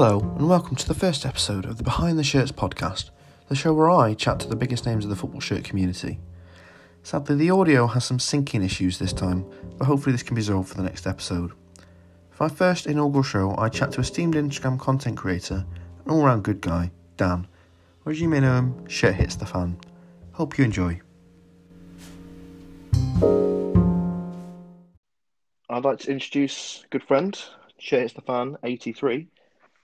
Hello, and welcome to the first episode of the Behind the Shirts podcast, the show where I chat to the biggest names of the football shirt community. Sadly, the audio has some syncing issues this time, but hopefully this can be resolved for the next episode. For my first inaugural show, I chat to esteemed Instagram content creator and all round good guy, Dan, or as you may know him, um, Shirt Hits the Fan. Hope you enjoy. I'd like to introduce good friend, Shirt Hits the Fan 83,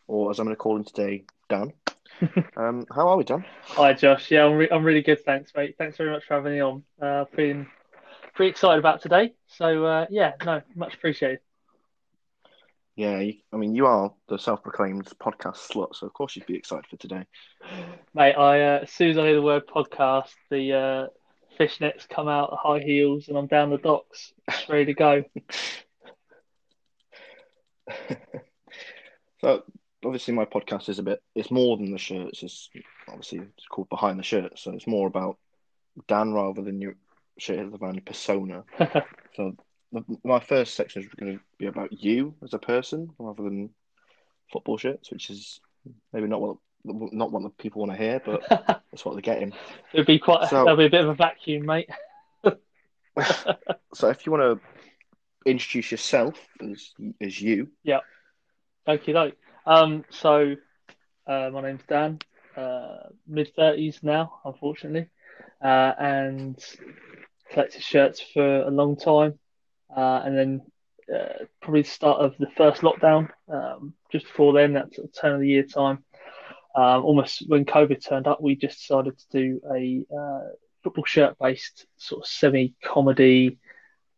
or as I'm going to call him today, Dan. um, how are we, Dan? Hi, Josh. Yeah, I'm, re- I'm really good. Thanks, mate. Thanks very much for having me on. Uh, feeling pretty excited about today. So, uh, yeah, no, much appreciated. Yeah, you, I mean, you are the self-proclaimed podcast slut, so of course you'd be excited for today. Mate, I uh, as soon as I hear the word podcast, the uh, fishnets come out, the high heels, and I'm down the docks, just ready to go. so obviously my podcast is a bit it's more than the shirts it's obviously it's called behind the shirt so it's more about dan rather than your Shirt Hits the Fan persona. So the, my first section is going to be about you as a person rather than football shirts which is maybe not what not what the people want to hear but that's what they're getting. It'd be quite so, there'll be a bit of a vacuum mate. So if you want to introduce yourself as as you. Yeah. Okay doke um, so uh, my name's Dan, uh, mid thirties now, unfortunately, uh, and collected shirts for a long time, uh, and then uh, probably the start of the first lockdown, um, just before then, that turn of the year time. Um, almost when COVID turned up, we just decided to do a uh, football shirt based sort of semi comedy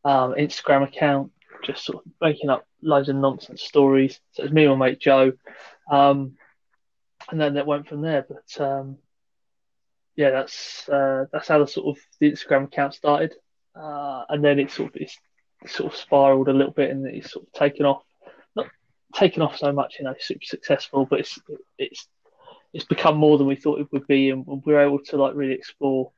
um, Instagram account just sort of making up loads of nonsense stories. So it was me and my mate Joe, um, and then it went from there. But um, yeah, that's uh, that's how the sort of the Instagram account started, uh, and then it sort of sort of spiraled a little bit, and it's sort of taken off. Not taken off so much, you know, super successful, but it's it's it's become more than we thought it would be, and we're able to like really explore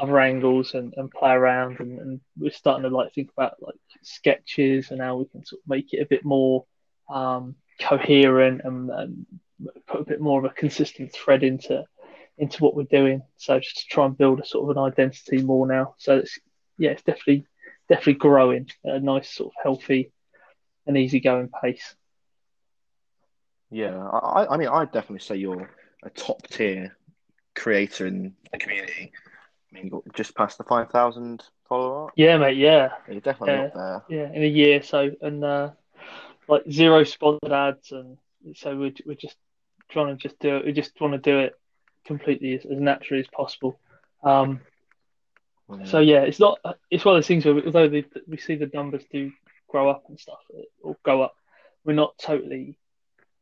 other angles and, and play around and, and, we're starting to like think about like sketches and how we can sort of make it a bit more um, coherent and, and, put a bit more of a consistent thread into into what we're doing. So just to try and build a sort of an identity more now. So it's yeah, it's definitely definitely growing at a nice sort of healthy and easygoing pace. Yeah, I, I mean, I'd definitely say you're a top tier creator in the community. I mean, you just past the 5,000 follower Yeah, mate, yeah. You're definitely uh, up there. Yeah, in a year. So, and uh, like zero sponsored ads. And so we're, we're just trying to just do it. We just want to do it completely as, as naturally as possible. Um, yeah. So, yeah, it's not, it's one of those things where, although the, we see the numbers do grow up and stuff, or go up, we're not totally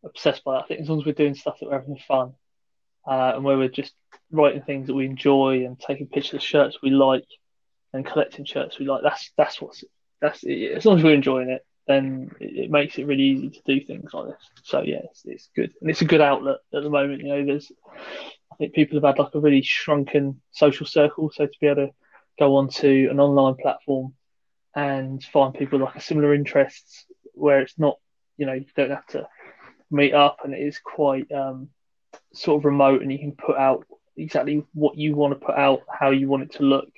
obsessed by that. I think as long as we're doing stuff that we're having fun uh, and where we're just writing things that we enjoy and taking pictures of shirts we like and collecting shirts we like. That's that's what's that's it. as long as we're enjoying it, then it, it, makes it really easy to do things like this. So yeah, it's, it's good and it's a good outlet at the moment. You know, there's I think people have had like a really shrunken social circle, so to be able to go onto an online platform and find people like a similar interests where it's not you know you don't have to meet up and it is quite um, sort of remote and you can put out exactly what you want to put out, how you want it to look,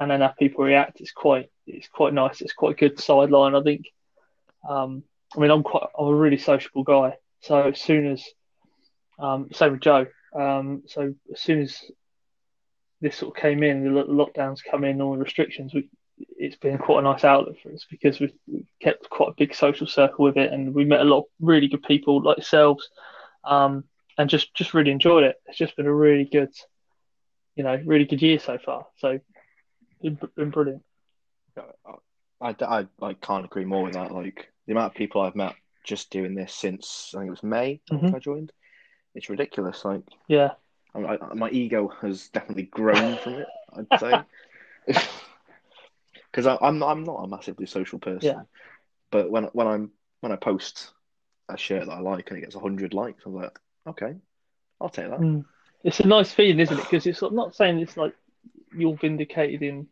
and then have people react. It's quite it's quite nice. It's quite a good sideline, I think. Um, I mean, I'm quite I'm a really sociable guy, so as soon as um, same with Joe. Um, so as soon as this sort of came in, the lockdowns come in, all the restrictions, we, it's been quite a nice outlet for us because we've, kept quite a big social circle with it, and we met a lot of really good people like yourselves. Um, and just just really enjoyed it. It's just been a really good, you know, really good year so far. So, been, been brilliant. I, I, I can't agree more with that. Like the amount of people I've met just doing this since I think it was May mm-hmm. I joined, it's ridiculous. Like yeah, I, I, my ego has definitely grown from it. I'd say because I'm I'm not a massively social person. Yeah. But when when I'm when I post a shirt that I like and it gets hundred likes, I'm like, Okay, I'll take that. Mm. It's a nice feeling, isn't it? Because it's not saying it's like you're vindicated in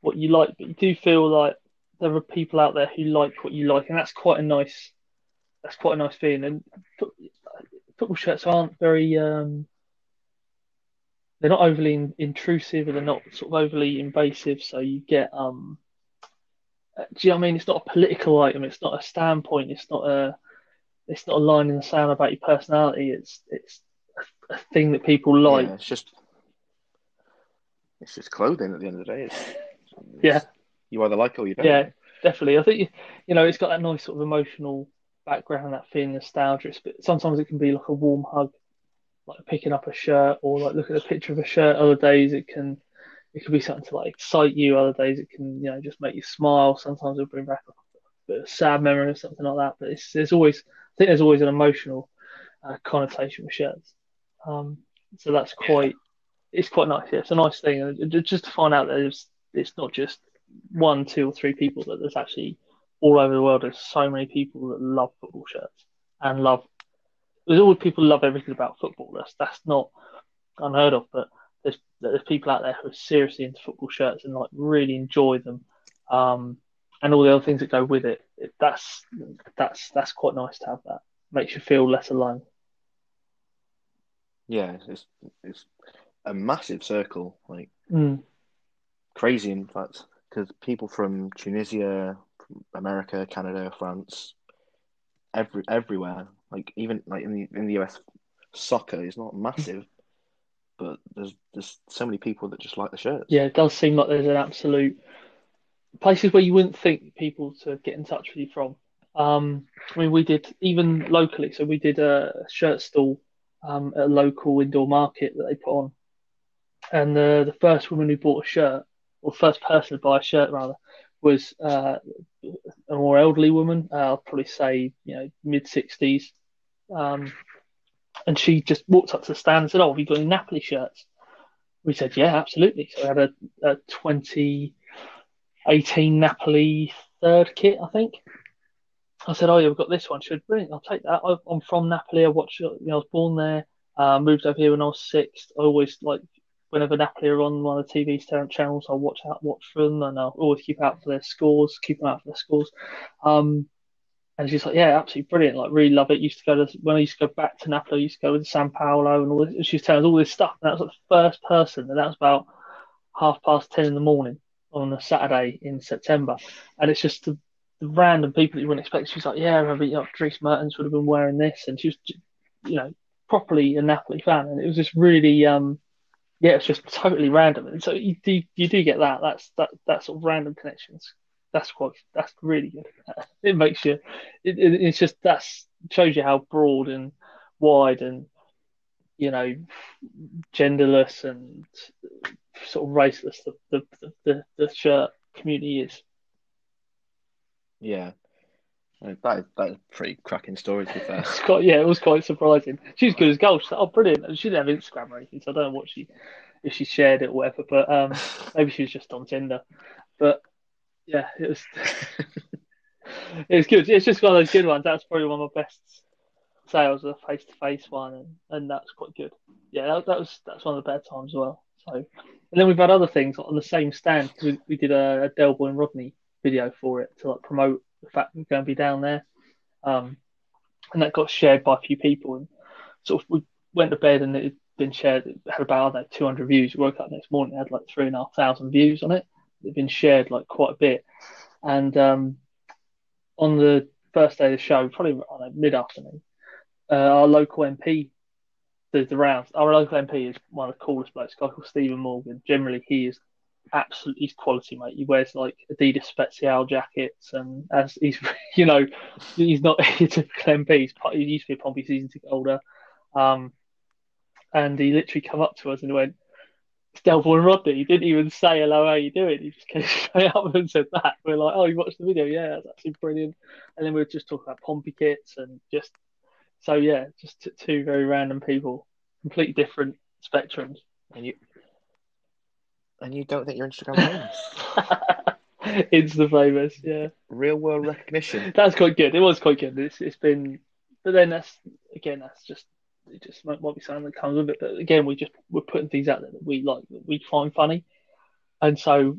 what you like, but you do feel like there are people out there who like what you like, and that's quite a nice. That's quite a nice feeling, and football shirts aren't very um, they're not overly in, intrusive and they're not sort of overly invasive. So you get um, uh, do you know what I mean? It's not a political item. It's not a standpoint. It's not a it's not a line in the sand about your personality. It's it's a, a thing that people like. Yeah, it's just it's just clothing at the end of the day. It's, Yeah. You either like it or you don't. Yeah, definitely. I think you, you know it's got that nice sort of emotional background, that feeling nostalgia. It's, but sometimes it can be like a warm hug, like picking up a shirt or like looking at a picture of a shirt. Other days it can it can be something to like excite you. Other days it can you know just make you smile. Sometimes it'll bring back a bit of sad memory or something like that. But it's there's always think there's always an emotional uh, connotation with shirts. Um, so that's quite it's quite nice. Yeah, it's a nice thing, just to find out that it's it's not just one, two, or three people. That there's actually all over the world. There's so many people that love football shirts and love. There's always people love everything about football. That's that's not unheard of, but there's there's people out there who are seriously into football shirts and like really enjoy them, um, and all the other things that go with it. that's that's that's quite nice to have. That makes you feel less alone. Yeah, it's it's a massive circle, like Mm. crazy in fact, because people from Tunisia, from America, Canada, France, every everywhere, like even like in the in the US, soccer is not massive, but there's there's so many people that just like the shirts. Yeah, it does seem like there's an absolute places where you wouldn't think people to get in touch with you from. Um, I mean, we did even locally, so we did a shirt stall um, at a local indoor market that they put on, and the the first woman who bought a shirt, or first person to buy a shirt rather, was uh, a more elderly woman. Uh, I'll probably say you know mid sixties, um, and she just walked up to the stand and said, "Oh, have you got any Napoli shirts?" We said, "Yeah, absolutely." So we had a, a 2018 Napoli third kit, I think. I said, "Oh yeah, we've got this one." She said, "Brilliant, I'll take that." I, I'm from Napoli. I watched. You know, I was born there. Uh, moved over here when I was six. I always like whenever Napoli are on one of the TV channels, I watch out, watch for them, and I always keep out for their scores, keep eye out for their scores. Um, and she's like, "Yeah, absolutely brilliant. Like, really love it." Used to go to when I used to go back to Napoli. I used to go to San Paolo and all this. And she telling us all this stuff. And that was like the first person, and that was about half past ten in the morning on a Saturday in September. And it's just the, the random people that you wouldn't expect. She's like, "Yeah, remember, you know, Dries Mertens would have been wearing this," and she was, you know, properly a Napoli fan, and it was just really, um, yeah, it's just totally random. And so you do you do get that. That's that that sort of random connections. That's quite that's really good. It makes you. It, it, it's just that's shows you how broad and wide and you know genderless and sort of raceless the the the, the, shirt community is. Yeah, that is that is a pretty cracking story to be fair. It's quite, yeah, it was quite surprising. She's good as gold. She's like, oh, brilliant. And she didn't have Instagram or anything, so I don't know what she, if she shared it or whatever. But um, maybe she was just on Tinder. But yeah, it was, it was good. It's just one of those good ones. That's probably one of my best sales, a face-to-face one, and, and that's quite good. Yeah, that, that was that's one of the better times as well. So, and then we've had other things on the same stand because we, we did a, a Del Boy and Rodney video for it to like promote the fact we're going to be down there. Um, and that got shared by a few people. And sort of we went to bed and it had been shared. It had about know, 200 views. We woke up next morning, it had like three and a half thousand views on it. It'd been shared like quite a bit. And um, on the first day of the show, probably know, mid afternoon, uh, our local MP did the rounds. Our local MP is one of the coolest blokes, guy called Stephen Morgan. Generally, he is absolutely he's quality, mate. He wears like Adidas Special jackets, and as he's you know he's not a typical MP. He's, he used to be a Pompey season ticket holder, um, and he literally come up to us and went, "It's Delboy and Rodney." He didn't even say hello, how you doing? He just came straight up and said that. We're like, "Oh, you watched the video? Yeah, that's absolutely brilliant." And then we were just talking about Pompey kits and just so yeah, just t- two very random people, completely different spectrums. And you and you don't think you're Instagram famous? Insta famous, yeah. Real world recognition. That's quite good. It was quite good. It's it's been, but then that's again that's just it just might, might be something that comes with it. But again, we just we're putting things out there that we like that we find funny, and so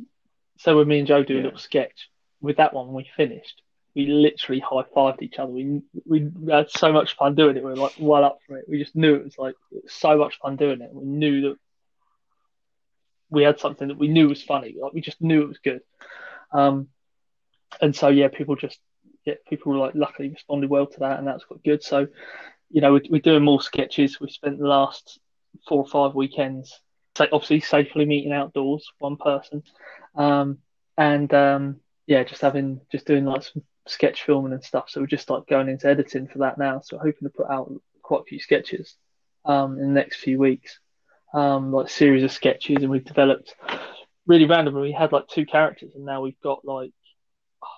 so when me and Joe do a little sketch with that one, we finished, we literally high fived each other. We we had so much fun doing it. We were like well up for it. We just knew it was like it was so much fun doing it. We knew that we had something that we knew was funny. Like we just knew it was good. Um, and so yeah, people just yeah, people were like luckily responded well to that, and that's quite good. So you know, we're, we're doing more sketches. We spent the last four or five weekends, obviously safely meeting outdoors, one person, um, and um, yeah, just having just doing like some sketch filming and stuff. So we're just like going into editing for that now. So hoping to put out quite a few sketches um, in the next few weeks, um, like series of sketches, and we've developed really randomly. We had like two characters, and now we've got like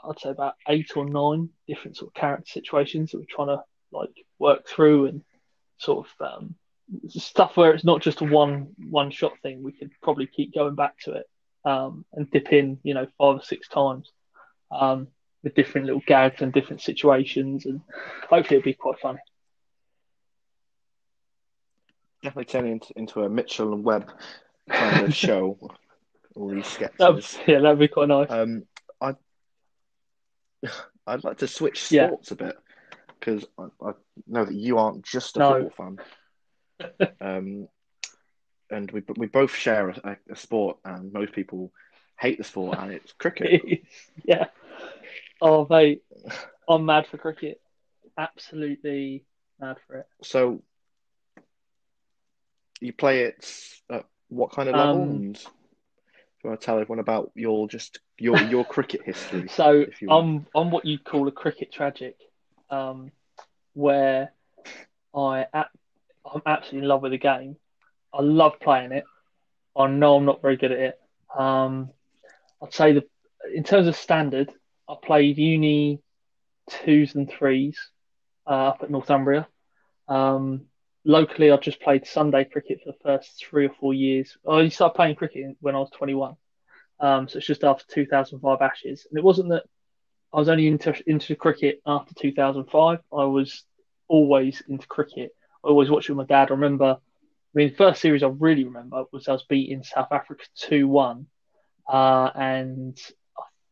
I'd say about eight or nine different sort of character situations that we're trying to like work through and sort of um, stuff where it's not just a one one shot thing. We could probably keep going back to it um, and dip in, you know, five or six times um, with different little gags and different situations, and hopefully it'll be quite funny. Definitely turning into, into a Mitchell and Webb kind of show. All these sketches. That'd, yeah, that'd be quite nice. Um, I I'd like to switch sports yeah. a bit because I, I, know that you aren't just a no. football fan. um, and we we both share a, a, sport, and most people hate the sport, and it's cricket. yeah. Oh, mate, I'm mad for cricket. Absolutely mad for it. So, you play it at what kind of level? Um, and do you want to tell everyone about your just your your cricket history? So, I'm I'm what you'd call a cricket tragic um, where I I'm absolutely in love with the game. I love playing it. I know I'm not very good at it. Um, I'd say the in terms of standard, I played uni twos and threes uh, up at Northumbria. Um, locally, I just played Sunday cricket for the first three or four years. I started playing cricket when I was 21. Um, so it's just after 2005 Ashes, and it wasn't that I was only into into cricket after 2005. I was always into cricket. I always watched it with my dad. I remember, I mean, the first series I really remember was I was beating South Africa 2 1. Uh, and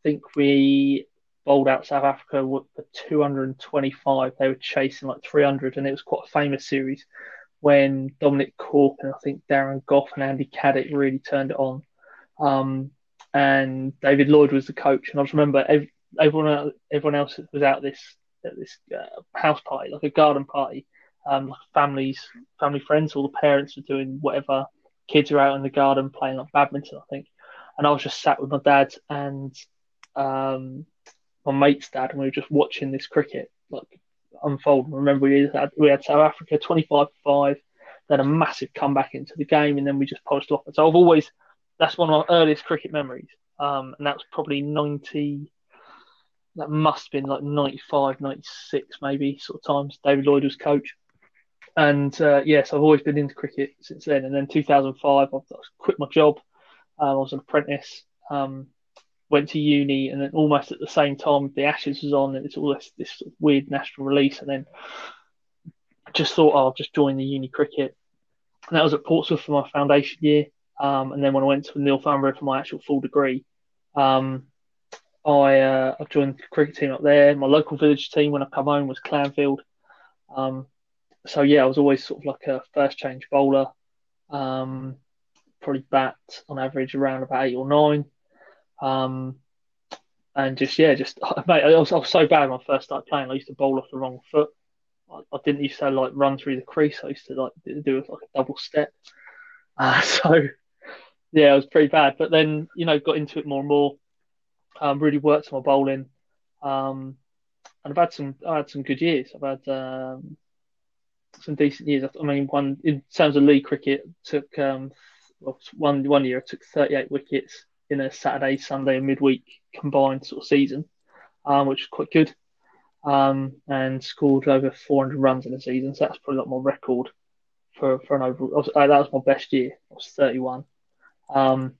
think we bowled out South Africa for 225. They were chasing like 300, and it was quite a famous series when Dominic Cork and I think Darren Gough and Andy Caddick really turned it on. Um, and David Lloyd was the coach. And I just remember every, everyone everyone else was out this at this uh, house party, like a garden party, um, like families, family friends, all the parents were doing whatever. Kids are out in the garden playing like badminton, I think, and I was just sat with my dad and um, my mate's dad, and we were just watching this cricket like unfold. Remember we had we had South Africa twenty five five, then a massive comeback into the game, and then we just polished off. So I've always that's one of my earliest cricket memories, um, and that was probably ninety that must have been like 95, 96 maybe sort of times. David Lloyd was coach. And uh, yes, I've always been into cricket since then. And then 2005, I quit my job. Um, I was an apprentice, um, went to uni, and then almost at the same time, the Ashes was on, and it's all this, this weird national release. And then just thought, oh, I'll just join the uni cricket. And that was at Portsmouth for my foundation year. Um, and then when I went to Northumbria for my actual full degree, um, I uh, I joined the cricket team up there. My local village team when I come home was Clanfield. Um, so yeah, I was always sort of like a first change bowler. Um, probably bat on average around about eight or nine. Um, and just yeah, just mate, I was, I was so bad when I first started playing. I used to bowl off the wrong foot. I, I didn't used to like run through the crease. I used to like do like a double step. Uh, so yeah, it was pretty bad. But then you know got into it more and more. Um, really worked on my bowling, um, and I've had some. I had some good years. I've had um, some decent years. I mean, one in terms of league cricket, took um, well, one one year I took 38 wickets in a Saturday, Sunday, and midweek combined sort of season, um, which was quite good. Um, and scored over 400 runs in a season. So that's probably like my record for for an overall. Uh, that was my best year. I was 31. Um,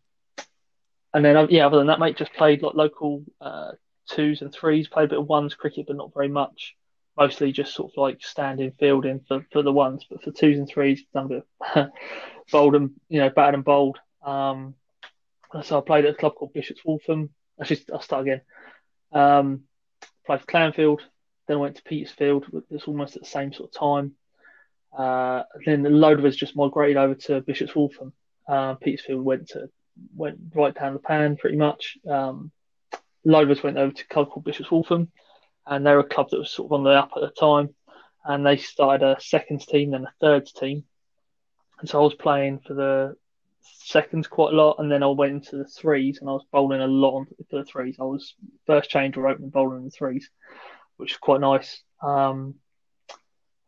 and then uh, yeah, other than that, mate, just played like local uh, twos and threes. Played a bit of ones cricket, but not very much. Mostly just sort of like standing fielding for, for the ones, but for twos and threes, done a bit bold and you know batted and bold. Um, so I played at a club called Bishops Waltham. Actually, I'll start again. Um, played for Clanfield, then I went to Petersfield. It's almost at the same sort of time. Uh, then a load of us just migrated over to Bishop's Waltham. Uh, Petersfield went to went right down the pan pretty much. Um, a load of us went over to a club called Bishop's Waltham, and they were a club that was sort of on the up at the time. And they started a seconds team, then a thirds team. And so I was playing for the seconds quite a lot, and then I went into the threes, and I was bowling a lot for the threes. I was first change or opening bowling in the threes, which is quite nice. Um,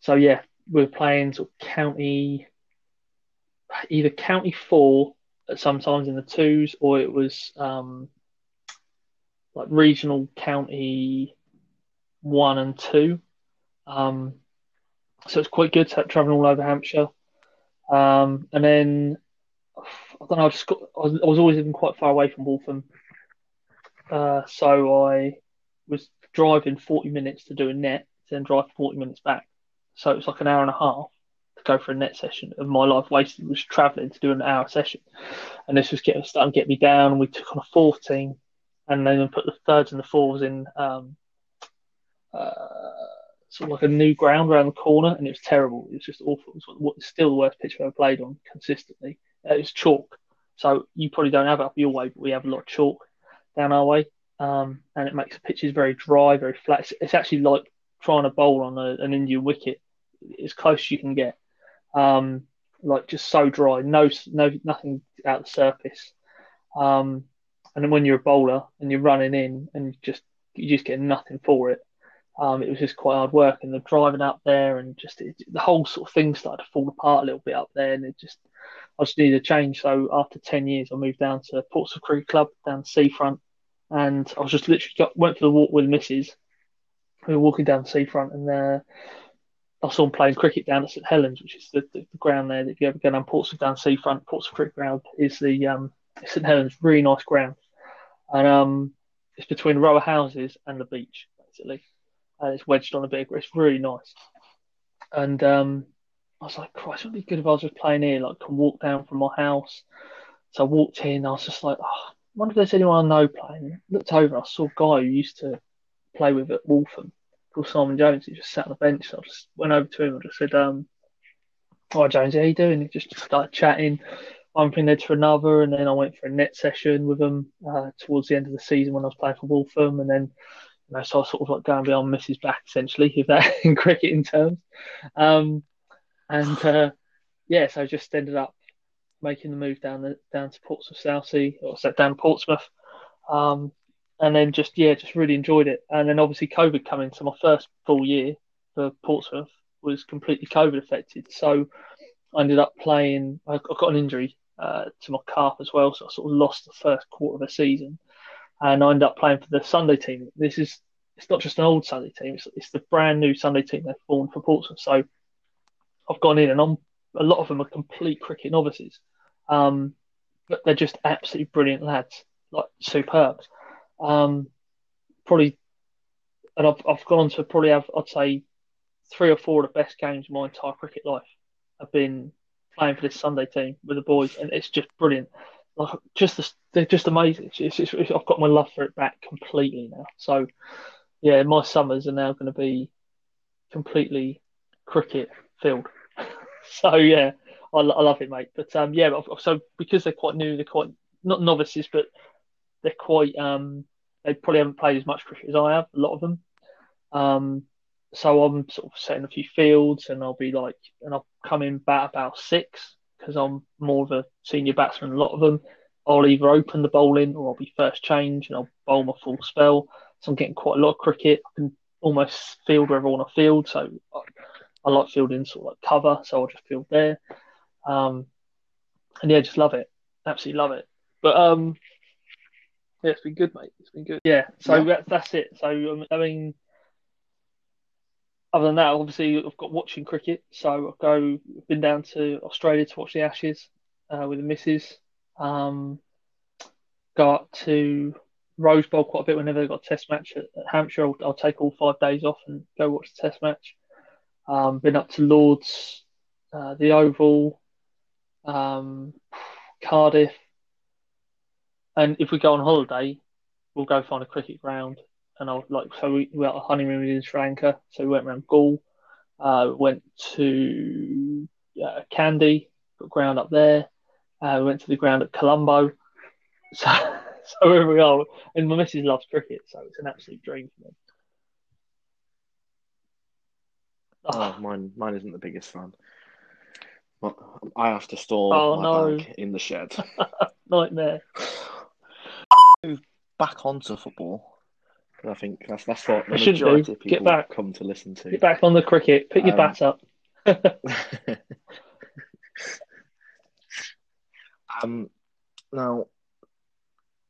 so yeah, we were playing sort of county, either county four sometimes in the twos, or it was um, like regional county one and two. Um, so it's quite good to traveling all over Hampshire. Um, and then I don't know. I just got, I was, I was always living quite far away from Waltham, uh, so I was driving forty minutes to do a net, then drive forty minutes back. So it was like an hour and a half to go for a net session. And my life wasted was travelling to do an hour session, and this was getting starting to get me down. We took on a fourth team, and then put the thirds and the fours in. Um, uh, sort of like a new ground around the corner, and it was terrible. It was just awful. It was still the worst pitch I've ever played on consistently. Uh, it's chalk, so you probably don't have it up your way, but we have a lot of chalk down our way, um, and it makes the pitches very dry, very flat. It's, it's actually like trying to bowl on a, an Indian wicket, as close as you can get. Um, like just so dry, no, no, nothing out the surface. Um, and then when you're a bowler and you're running in and just you just get nothing for it, um, it was just quite hard work, and the driving up there, and just it, the whole sort of thing started to fall apart a little bit up there, and it just I just needed a change. So after ten years, I moved down to Portsmouth Cricket Club down the seafront, and I was just literally got, went for the walk with Mrs. We were walking down the seafront, and uh, I saw them playing cricket down at St Helens, which is the, the, the, ground there that if you ever go down Portsmouth down the seafront, Portsmouth Cricket Ground is the um, St Helens, really nice ground, and um, it's between a row of houses and the beach basically and it's wedged on a bit. It's really nice. And um, I was like, Christ, it'd be good if I was just playing here. Like, can walk down from my house. So I walked in. I was just like, oh, I wonder if there's anyone I know playing. Looked over. I saw a guy who used to play with at Waltham called Simon Jones. He just sat on the bench. So I just went over to him and just said, um, "Hi Jones, how you doing?" He just started chatting. One thing led to another, and then I went for a net session with him uh, towards the end of the season when I was playing for Waltham, and then you know, so I sort of like going beyond Mrs. back essentially, if that in cricketing terms. Um, and uh, yeah, so I just ended up making the move down the, down to Portsmouth Southsea or set down Portsmouth. Um, and then just yeah, just really enjoyed it. And then obviously COVID coming, so my first full year for Portsmouth was completely COVID affected. So I ended up playing. I got an injury uh, to my calf as well, so I sort of lost the first quarter of the season and I ended up playing for the Sunday team. This is it's not just an old Sunday team; it's, it's the brand new Sunday team they've formed for Portsmouth. So I've gone in, and I'm, a lot of them are complete cricket novices, um, but they're just absolutely brilliant lads, like superb. Um, probably, and I've I've gone on to probably have I'd say three or four of the best games of my entire cricket life. I've been playing for this Sunday team with the boys, and it's just brilliant like just the, they're just amazing. It's, it's, it's, I've got my love for it back completely now. So yeah, my summers are now going to be completely cricket filled. so yeah, I, I, love it, mate. But um, yeah, so because they're quite new, they're quite not novices, but they're quite um, they probably haven't played as much cricket as I have. A lot of them. Um, so I'm sort of setting a few fields, and I'll be like, and I'll come in bat about six because I'm more of a senior batsman. A lot of them, I'll either open the bowling or I'll be first change and I'll bowl my full spell. So I'm getting quite a lot of cricket. I can almost field wherever I want to field. So I, I like fielding sort of like cover, so I'll just field there. Um, and yeah, just love it. Absolutely love it. But um, yeah, it's been good, mate. It's been good. Yeah, so yeah. That, that's it. So um, I mean, other than that, obviously, I've got watching cricket. So I've go, been down to Australia to watch the Ashes uh, with the missus. Um, go up to Rose Bowl quite a bit whenever they've got a test match at, at Hampshire. I'll, I'll, take all five days off and go watch the test match. Um, been up to Lords, uh, the Oval, um, Cardiff. And if we go on holiday, we'll go find a cricket ground and I was like, so we, we on a honeymoon in Sri Lanka, so we went around Galle, uh, went to uh, Kandy, got ground up there. Uh, we went to the ground at Colombo. So, so where we are, and my missus loves cricket, so it's an absolute dream for me. Oh, mine, mine isn't the biggest fan. I have to store Oh, my no. bag in the shed. Nightmare. Move back onto football. 'cause I think that's that's what the I shouldn't do. majority of Get people back. come to listen to. Get back on the cricket. Pick your Um, bat up. um, now,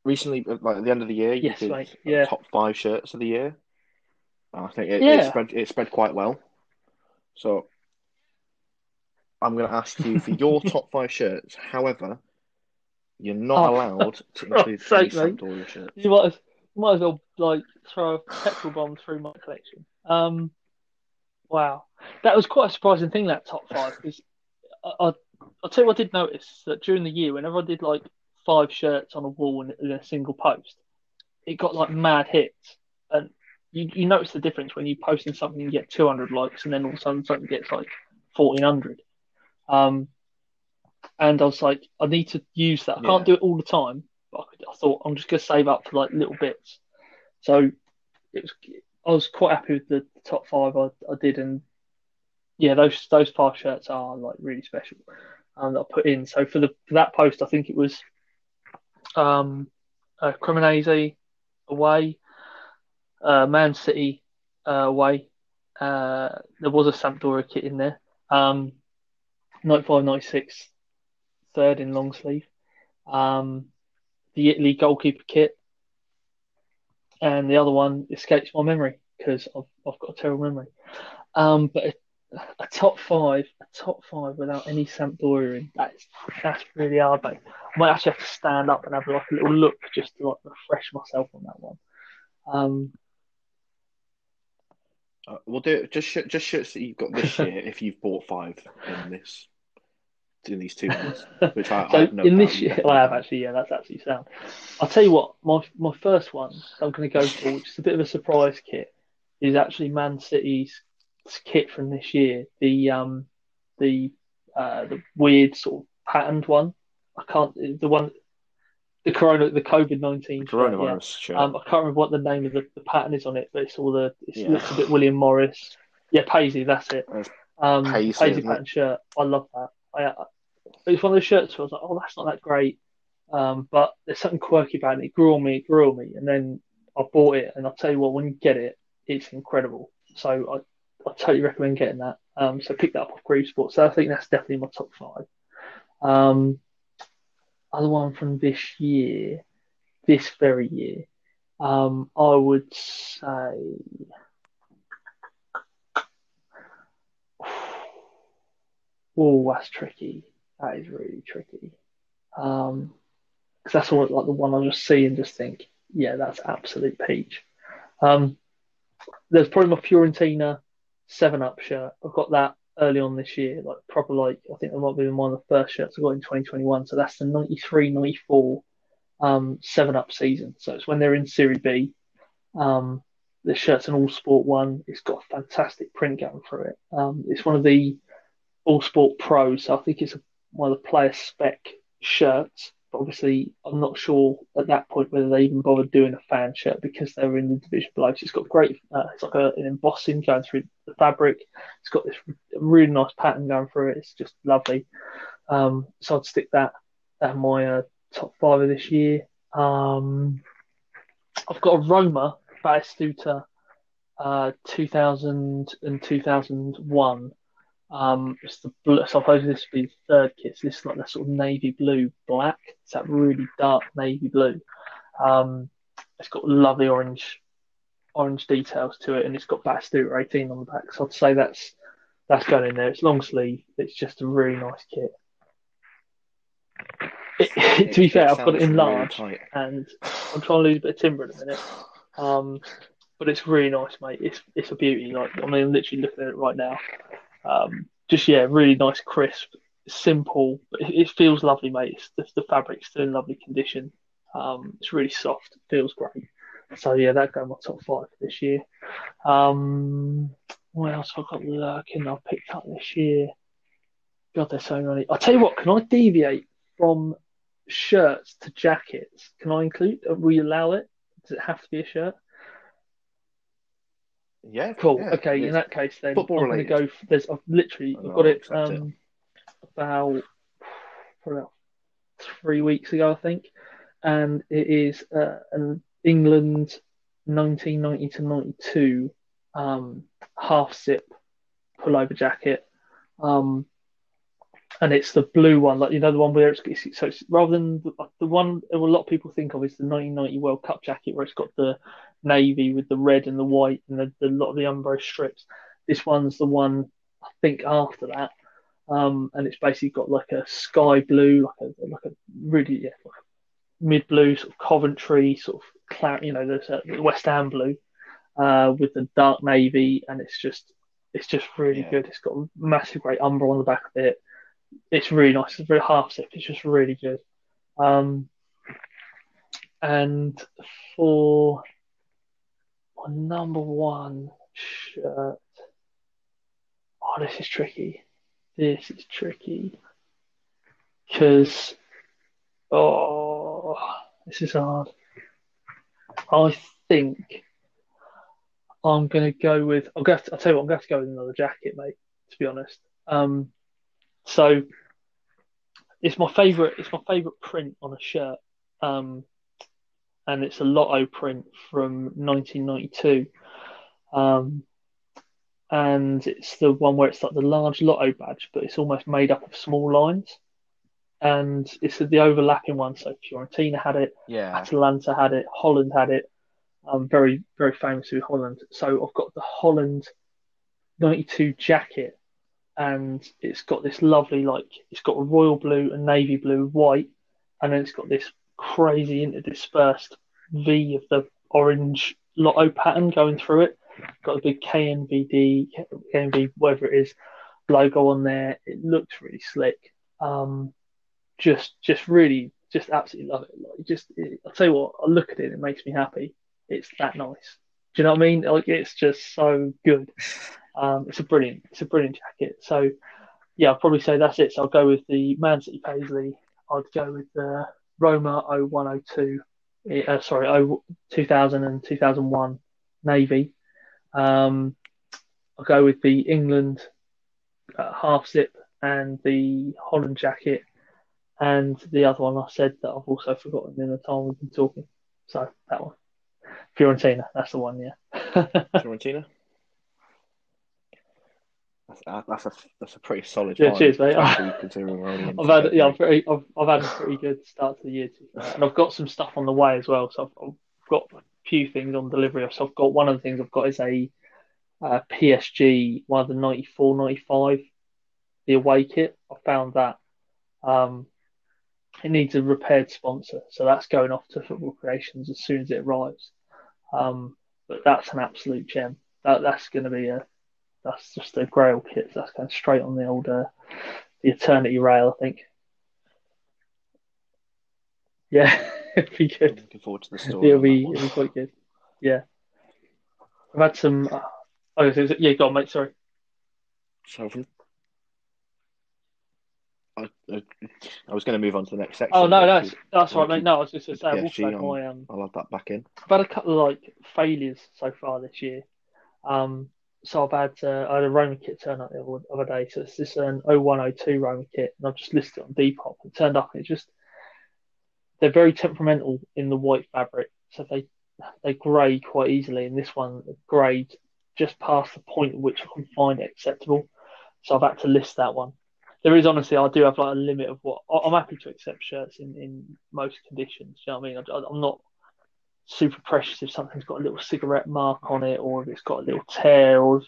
recently, uh, like at the end of the year, you Yes, did mate, yeah. top five shirts of the year. I think it, it spread it spread quite well. So, I'm going to ask you for your top five shirts. However, you're not Oh, allowed to include God's any sake. Sampdoria shirts. You might as, might as well like throw a petrol bomb through my collection. Um, wow, that was quite a surprising thing that top five because I, I I'll tell you what I did notice that during the year, whenever I did like five shirts on a wall in, in a single post, it got like mad hits, and you you notice the difference when you posting something and you get 200 likes, and then all of a sudden something gets like 1400. Um, and I was like, I need to use that. I can't do it all the time, but I, thought I'm just gonna save up for like little bits. So it was I was quite happy with the top five I, I did, and yeah, those those five shirts are like really special um, that I put in. So for the for that post, I think it was um, uh, Cremonese away, uh, Man City uh, away. Uh, there was a Sampdoria kit in there. Um, 95, 96, third in long sleeve. Um, the Italy goalkeeper kit, and the other one escapes my memory because I've, I've got a terrible memory. Um, but a, a top five, a top five without any Sampdoria in, that's that's really hard, mate. I might actually have to stand up and have like a little look just to like refresh myself on that one. Um, Uh, we'll do it. Just sh- just shirts that you've got this year if you've bought five in this in these two months. Which I, so have no in this year, I have have. actually, yeah, that's actually sound. I'll tell you what, my my first one I'm going to go for, which is a bit of a surprise kit, is actually Man City's kit from this year. The um the uh the weird sort of patterned one. I can't the one the corona the COVID nineteen Coronavirus shirt. Um, I can't remember what the name of the, the pattern is on it, but it's all the it Yeah. looks a bit William Morris. Yeah, Paisley, that's it. Um, Paisley, Paisley isn't it? pattern shirt. I love that. I, I, it's one of those shirts where I was like, oh, that's not that great. Um, but there's something quirky about it. It grew on me, it grew on me, and then I bought it. And I'll tell you what, when you get it, it's incredible. So I, I totally recommend getting that. Um, so pick that up off Groove Sports. So I think that's definitely my top five. Um, other one from this year, this very year, um, I would say. Oh, that's tricky. That is really tricky. Um, because that's all like the one I just see and just think, yeah, that's absolute peach. Um, there's probably my Fiorentina Seven Up shirt. I've got that early on this year, like proper like I think that might be one of the first shirts I got in 2021. So that's the 93, 94 um, Seven Up season. So it's when they're in Serie B. Um, the shirt's an all sport one. It's got a fantastic print going through it. Um, it's one of the all sport pros, so I think it's one of the player spec shirts. But obviously, I'm not sure at that point whether they even bothered doing a fan shirt because they were in the division below. So it's got great, uh, it's like a, an embossing going through fabric. It's got this really nice pattern going through it. It's just lovely. Um, so I'd stick that at my uh, top five of this year. Um, I've got a Roma Batistuta uh, 2000 and 2001. Um, it's the blue, so I suppose this would be the third kit. So this is like that sort of navy blue black. It's that really dark navy blue. Um, it's got lovely orange orange details to it, and it's got Batistuta 18 on the back. So I'd say that's that's going in there. It's long sleeve. It's just a really nice kit. It, to be fair, I've got it in large, tight. and I'm trying to lose a bit of timber in a minute. Um, but it's really nice, mate. It's it's a beauty. Like I mean, I'm literally looking at it right now. Um, just yeah, really nice, crisp, simple, but it, it feels lovely, mate. It's, the, the fabric's still in lovely condition. Um, it's really soft. It feels great. So yeah, that go in my top five this year. Um, what else have I got lurking? I picked up this year. God, there's so many. I'll tell you what. Can I deviate from shirts to jackets? Can I include? Will you allow it? Does it have to be a shirt? Yeah, Cool. yeah, okay, in that case, then I'm going to go. For, there's, I've literally Oh, I've got it accept it. um, about probably about three weeks ago, I think, and it is uh, an England 1990 to 92 um, half zip pullover jacket. Um, and it's the blue one, like you know the one where it's, it's so it's, rather than the, the one a lot of people think of is the 1990 World Cup jacket where it's got the navy with the red and the white and the, the lot of the Umbro strips. This one's the one I think after that, um, and it's basically got like a sky blue, like a like a really yeah, like mid blue sort of Coventry sort of clar- you know the a West Ham blue uh, with the dark navy, and it's just it's just really Yeah. good. It's got a massive great Umbro on the back of it. It's really nice. It's very half zip. It's just really good. Um, and for my number one shirt, oh, this is tricky. This is tricky because oh, this is hard. I think I'm gonna go with. I'll go. I'll tell you what. I'm gonna to go with another jacket, mate. To be honest. Um, so it's my favorite. It's my favorite print on a shirt. Um, and it's a Lotto print from 1992. Um, and it's the one where it's like the large Lotto badge, but it's almost made up of small lines. And it's the overlapping one. So Fiorentina had it, Yeah, Atalanta had it, Holland had it. Um, very, very famous with Holland. So I've got the Holland 92 jacket, and it's got this lovely, like, it's got a royal blue and navy blue, white, and then it's got this crazy interdispersed V of the orange lotto pattern going through it. Got a big KNVD, KNV, whatever it is, logo on there. It looks really slick. Um, just, just really, just absolutely love it. Like, just, it, I'll tell you what, I look at it, it makes me happy. It's that nice. Do you know what I mean? Like, it's just so good. Um, it's a brilliant, it's a brilliant jacket. So, yeah, I'll probably say that's it. So I'll go with the Man City Paisley. I'd go with the Roma 0102, uh, sorry, 2000 and 2001 Navy. Um, I'll go with the England uh, half zip and the Holland jacket, and the other one I said that I've also forgotten in the time we've been talking. So that one, Fiorentina, that's the one, yeah. Fiorentina. That's, uh, that's a that's a pretty solid. Yeah, cheers, mate. considering we're only I've had yeah, I've, very, I've, I've had a pretty good start to the year, to be fair. and I've got some stuff on the way as well. So I've, I've got a few things on delivery. So I've got one of the things I've got is a uh, PSG, one of the 94, 95, the away kit. I found that. Um, it needs a repaired sponsor, so that's going off to Football Creations as soon as it arrives. Um, but that's an absolute gem. That that's going to be a that's just a Grail kit. That's going straight on the old uh, the Eternity Rail, I think. Yeah, it'd be I'm good. looking forward to the story. It'll be it'll be quite good. Yeah, I've had some. Uh, oh, yeah, go on, mate. Sorry. So from, I, I, I was going to move on to the next section. Oh no, that's that's right, mate. No, I was just going to say I've PSG also had on. my um. I'll add that back in. I've had a couple of like failures so far this year. Um, so I've had uh, I had a Roma kit turn up the other, day. So it's this an 0102 Roma kit, and I've just listed it on Depop. It turned up, and it just they're very temperamental in the white fabric, so they they grey quite easily. And this one greyed just past the point at which I can find it acceptable. So I've had to list that one. There is honestly, I do have like a limit of what I'm happy to accept shirts in, in most conditions. Do you know what I mean? I, I'm not super precious if something's got a little cigarette mark on it, or if it's got a little tear, or the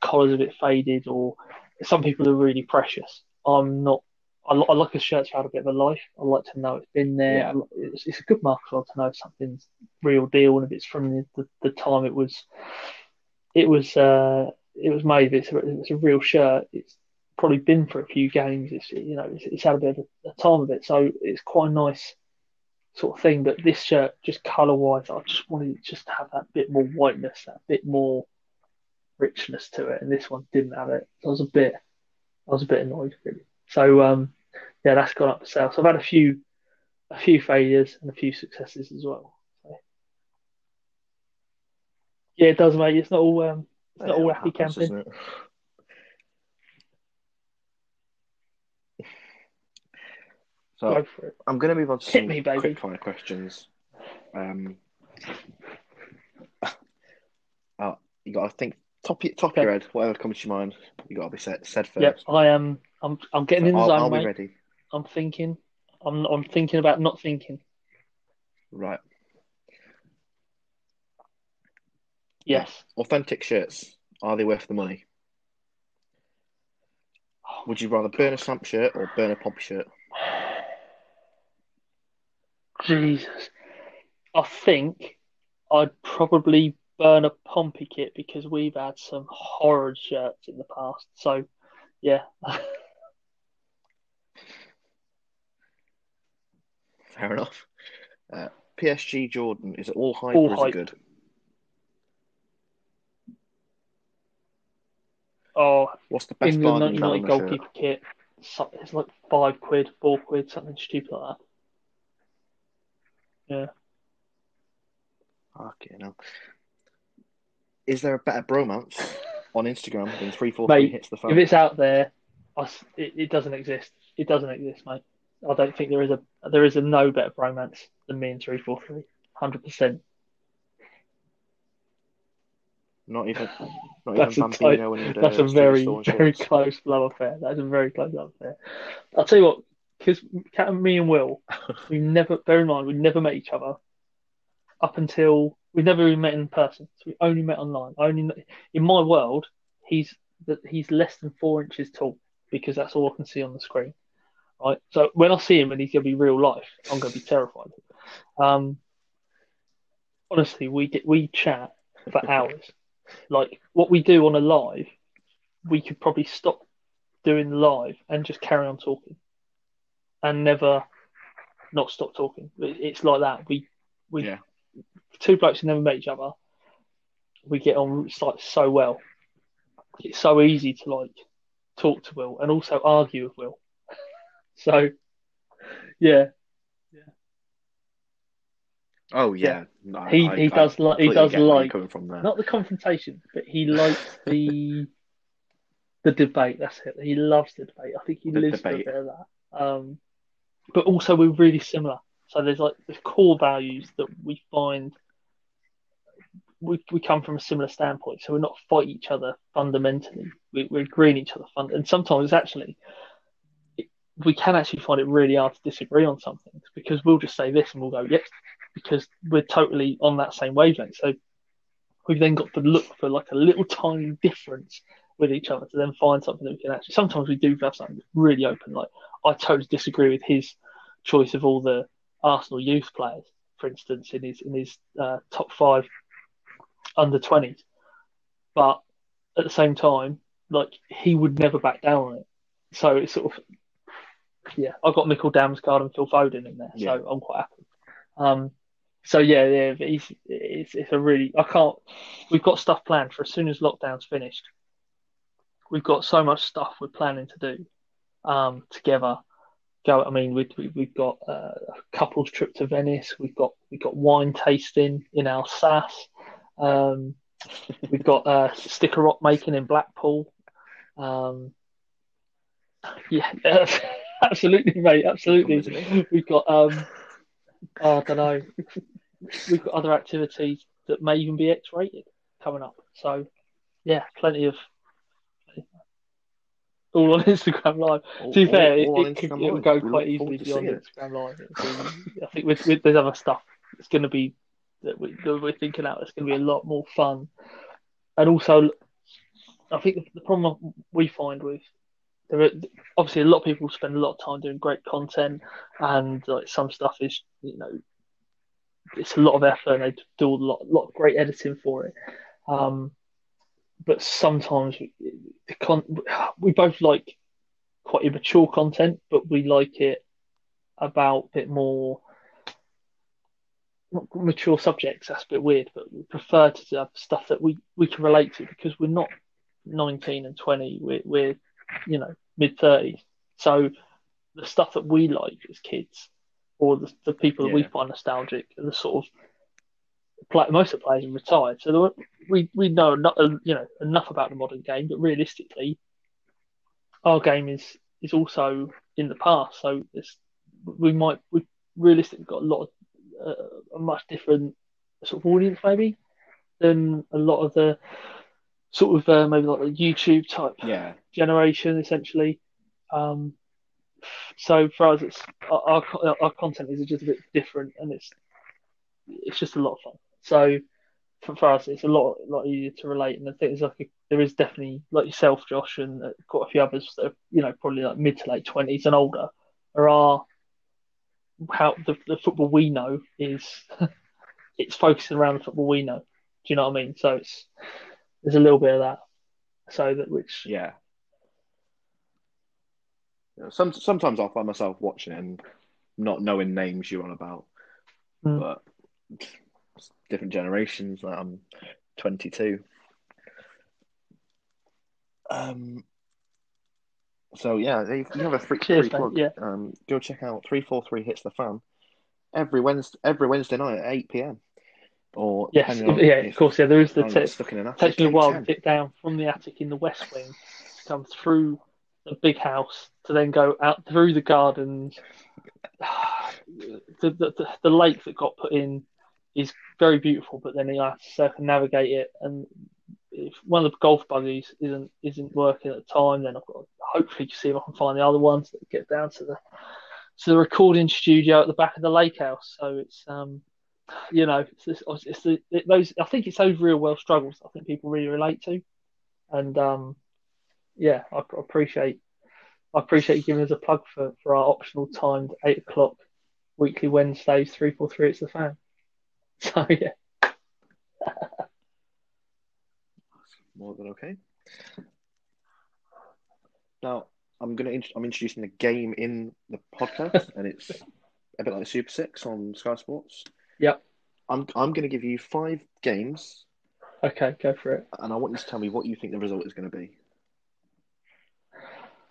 collar's a bit faded, or some people are really precious. I'm not. I, I like a shirt to have a bit of a life. I like to know it's been there. Yeah. It's, it's a good mark as well to know if something's real deal, and if it's from the, the, the time it was, it was, uh, it was made. It's a, it's a real shirt. It's probably been for a few games. It's you know, it's, it's had a bit of a, a time of it, so it's quite a nice sort of thing. But this shirt, just colour wise, I just wanted it just to have that bit more whiteness, that bit more richness to it, and this one didn't have it. So I was a bit, I was a bit annoyed really. So um, yeah, that's gone up for sale. So I've had a few, a few failures and a few successes as well. So, yeah, it does, mate. It's not all um, it's not Yeah, all happy happens, camping. doesn't it? So Go for it. I'm going to move on to Hit some me, baby. quick fire questions. Um, oh, you got to think top top of your head, whatever comes to your mind. You got to be said said first. Yep, I am. I'm. I'm getting in the I'll, zone, I'll mate. be ready. I'm thinking. I'm. I'm thinking about not thinking. Right. Yes. Authentic shirts. Are they worth the money? Would you rather burn a Samp shirt or burn a Pompey shirt? Jesus. I think I'd probably burn a Pompey kit because we've had some horrid shirts in the past. So, yeah. Fair enough. Uh, PSG Jordan. Is it all hype All or is hype. it good? oh, What's the best England bargain you've had on United a shirt? goalkeeper kit. It's like five quid, four quid, something stupid like that. Yeah. Okay, now. Is there a better bromance on Instagram than three four three hits the fan? If it's out there, I it, it doesn't exist. It doesn't exist, mate. I don't think there is a there is a no better bromance than me and three four three. Hundred percent. Not even, not That's a even tight- and uh, That's a very very close love affair. That's a very close love affair. I'll tell you what, because me and Will, we never. Bear in mind, we never met each other up until we never even met in person. So we only met online. I only in my world, he's that he's less than four inches tall because that's all I can see on the screen. Right. So when I see him and he's gonna be real life, I'm gonna be terrified. Um, honestly, we get we chat for hours. Like what we do on a live, we could probably stop doing live and just carry on talking, and never not stop talking. It's like that. We we Yeah. two blokes who never met each other. We get on like so well. It's so easy to like talk to Will and also argue with Will. So yeah, Oh yeah, No, He- I- he I does li- he does get where you're like- coming from there. not the confrontation, but he likes the the debate. That's it. He loves the debate. I think he The lives debate. for a bit of that. Um, but also we're really similar. So there's like the core values that we find we we come from a similar standpoint. So we're not fight each other fundamentally. We, we're agreeing each other fund, and sometimes actually it, we can actually find it really hard to disagree on some things because we'll just say this and we'll go yes because we're totally on that same wavelength. So we've then got to look for like a little tiny difference with each other to then find something that we can actually. Sometimes we do have something that's really open. Like I totally disagree with his choice of all the Arsenal youth players, for instance, in his in his uh, top five under twenties. But at the same time, like he would never back down on it. So it's sort of yeah. I've got Mikkel Damsgaard and Phil Foden in there, Yeah. so I'm quite happy. Um, so yeah, yeah, he's, it's it's a really I can't. We've got stuff planned for as soon as lockdown's finished. We've got so much stuff we're planning to do um, together. Go. I mean, we, we we've got uh, a couples trip to Venice. We've got we've got wine tasting in Alsace. Um, we've got uh, sticker rock making in Blackpool. Um, yeah, absolutely, mate. Absolutely. Come with me. We've got um, I don't know. We've got other activities that may even be X-rated coming up. So, yeah, plenty of all on Instagram Live. All- To be all- fair, it, all it, could, it would Live. go We quite easily beyond. Instagram Live. I think with, with, there's other stuff that's going to be that, we, that we're thinking out. It's going to be a lot more fun, and also, I think the, the problem we find with there are obviously a lot of people spend a lot of time doing great content, and like some stuff is you know it's a lot of effort and they do a lot, lot of great editing for it. Um, but sometimes we, the con- we both like quite immature content, but we like it about a bit more mature subjects. That's a bit weird, but we prefer to have stuff that we, we can relate to because we're not 19 and 20. We're, we're you know, mid 30s. So the stuff that we like as kids, or the, the people that we find nostalgic, are the sort of most of the players have retired. So there were, we we know not, you know enough about the modern game, but realistically, our game is is also in the past. So it's, we might we realistically got a lot of uh, a much different sort of audience maybe than a lot of the sort of uh, maybe like the YouTube type Yeah, generation essentially. Um, so for us, it's our, our our content is just a bit different, and it's it's just a lot of fun. So for, for us, it's a lot lot easier to relate, and I think there's like a, there is definitely like yourself, Josh, and uh, quite a few others that are you know probably like mid to late twenties and older. There are how the the football we know is it's focusing around the football we know. Do you know what I mean? So it's there's a little bit of that. So that which yeah. You know, Some sometimes I'll find myself watching it and not knowing names you're on about, Mm. but different generations. Like I'm 22. Um. So yeah, you you have a free, Cheers, free plug. yeah. Um, go check out three four three hits the fan every Wednesday every Wednesday night at eight pm. Or Yes, on yeah, if of course, yeah. There is the I'm stuck in an attic, takes me a while to 10. get down from the attic in the west wing to come through the big house to then go out through the gardens. The, the, the, the lake that got put in is very beautiful, but then you have to circumnavigate it. And if one of the golf buggies isn't isn't working at the time, then I've got to hopefully see if I can find the other ones that get down to the to the recording studio at the back of the lake house. So it's um you know, it's, it's, it's the, it, those. I think it's those real world struggles. I think people really relate to, and um, yeah, I, I appreciate. I appreciate you giving us a plug for, for our optional timed eight o'clock weekly Wednesdays three four three. It's the fan. So yeah, More than okay. Now I'm gonna int- I'm introducing a game in the podcast, and it's a bit like Super Six on Sky Sports. Yep. I'm I'm gonna give you five games, okay, go for it. and I want you to tell me what you think the result is going to be.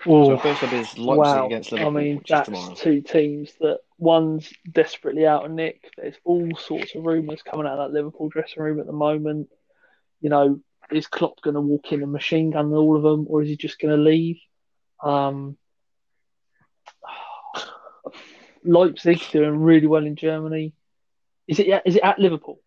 Ooh, So first up is Leipzig wow. against I Liverpool, mean, which is that's two teams that one's desperately out of nick. There's all sorts of rumours coming out of that Liverpool dressing room at the moment. You know, is Klopp going to walk in and machine gun all of them, or is he just going to leave? Um, Leipzig doing really well in Germany. Is it? Is it at Liverpool?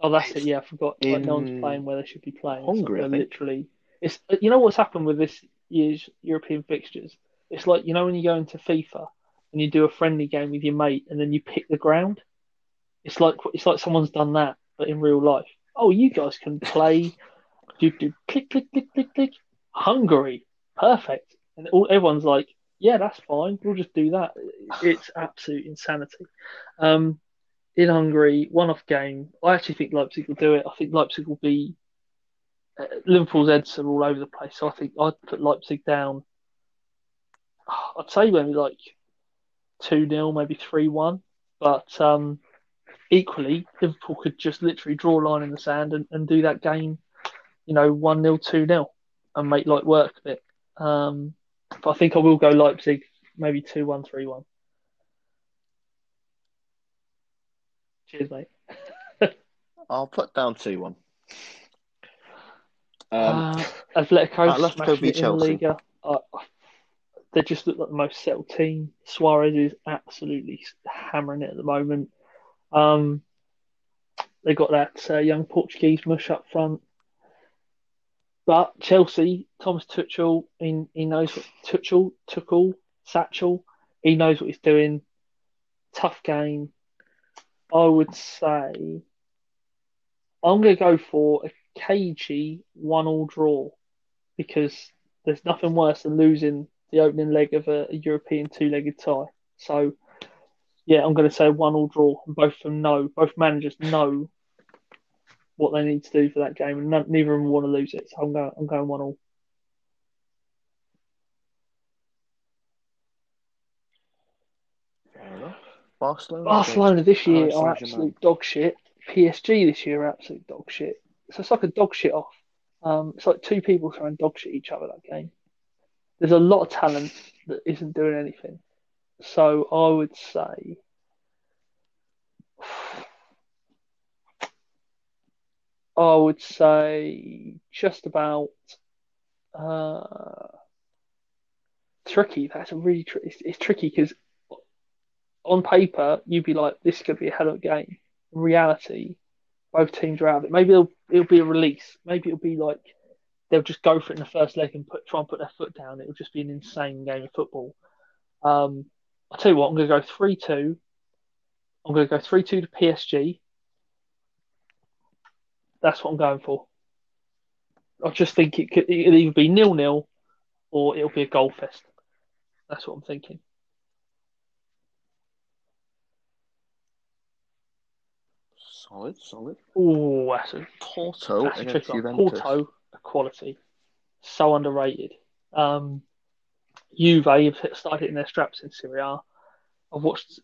Oh, that's it. Yeah, I forgot. Like, no one's playing where they should be playing. It's Hungary, like I they're think. literally. It's you know what's happened with this year's European fixtures. It's like you know when you go into FIFA and you do a friendly game with your mate and then you pick the ground. It's like it's like someone's done that, but in real life. Oh, you guys can play. Do do click click click click click. Hungary, perfect. And all, everyone's like, yeah, that's fine. We'll just do that. It's absolute insanity. Um, in Hungary, one-off game. I actually think Leipzig will do it. I think Leipzig will be. Uh, Liverpool's heads are all over the place, so I think I'd put Leipzig down. I'd say maybe like two 0 maybe three one. But um, equally, Liverpool could just literally draw a line in the sand and, and do that game, you know, one 0 two 0 and make light work of it. Um, but I think I will go Leipzig, maybe two one three one. Cheers, mate. I'll put down two one. Um, uh, Atletico Atletico smashing v it in Chelsea. Liga. Uh, they just look like the most settled team. Suarez is absolutely hammering it at the moment. Um, they got that uh, young Portuguese mush up front. But Chelsea, Thomas Tuchel, he, he knows what Tuchel, Tuchel, Satchel, he knows what he's doing. Tough game. I would say I'm going to go for a cagey one-all draw because there's nothing worse than losing the opening leg of a, a European two-legged tie. So, yeah, I'm going to say one-all draw, and both of them know, both managers know what they need to do for that game, and none, neither of them want to lose it. So I'm going, I'm going one-all. Barcelona. Barcelona this year are absolute dog shit. PSG this year are absolute dog shit. So it's like a dog shit off. Um, it's like two people trying to dog shit each other that game. There's a lot of talent that isn't doing anything. So I would say I would say just about uh, tricky. That's a really tri- it's, it's tricky because on paper you'd be like, this could be a hell of a game. In reality, both teams are out of it. Maybe it'll it'll be a release. Maybe it'll be like they'll just go for it in the first leg and put try and put their foot down. It'll just be an insane game of football. Um, I'll tell you what, I'm going to go three two. I'm going to go three two to PSG. That's what I'm going for. I just think it could it'll either be nil nil or it'll be a goal fest. That's what I'm thinking. Solid, solid. Oh, that's a Porto that's a against. Juventus. Porto, quality, so underrated. Um, Juve have started hitting their straps in Serie A. I've watched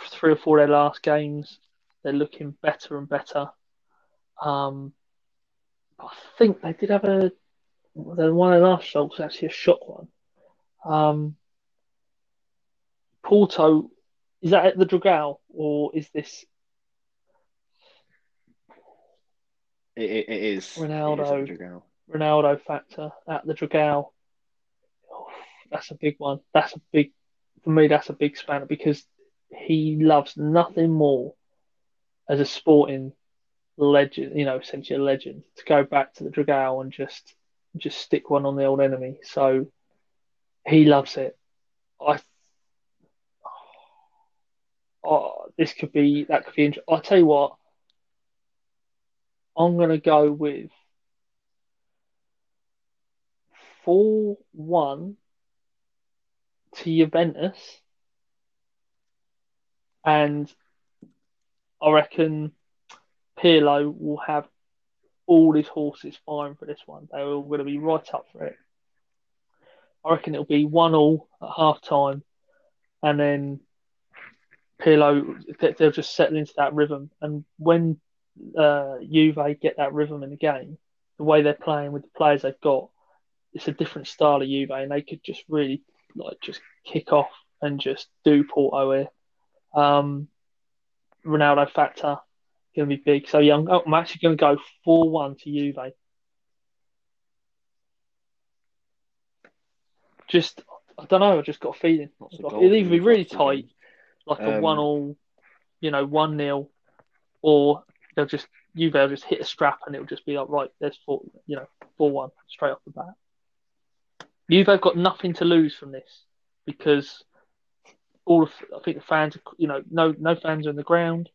three or four of their last games. They're looking better and better. Um, I think they did have a the one of their last results was actually a shot one. Um, Porto, is that at the Dragao or is this It, it, it is. Ronaldo. It is. Ronaldo factor at the Dragao? Oh, that's a big one. That's a big for me. That's a big spanner because he loves nothing more as a sporting legend. You know, essentially a legend to go back to the Dragao and just just stick one on the old enemy. So he loves it. I. Oh, this could be that could be. I'll tell you what. I'm gonna go with four one to Juventus, and I reckon Pirlo will have all his horses firing for this one. They're all going to be right up for it. I reckon it'll be one all at half time, and then Pirlo they- they'll just settle into that rhythm. And when uh, Juve get that rhythm in the game, the way they're playing with the players they've got, it's a different style of Juve, and they could just really like just kick off and just do Porto here. Um, Ronaldo factor going to be big. So yeah, I'm, I'm actually going to go four one to Juve. Just I don't know. I just got a feeling. Like, it'll either be really tight, like a Um, one all, you know, one nil, or they'll just Juve will just hit a strap and it'll just be like right, there's four, you know, four one straight off the bat. Juve have got nothing to lose from this because all of I think the fans, you know, no no fans are in the ground.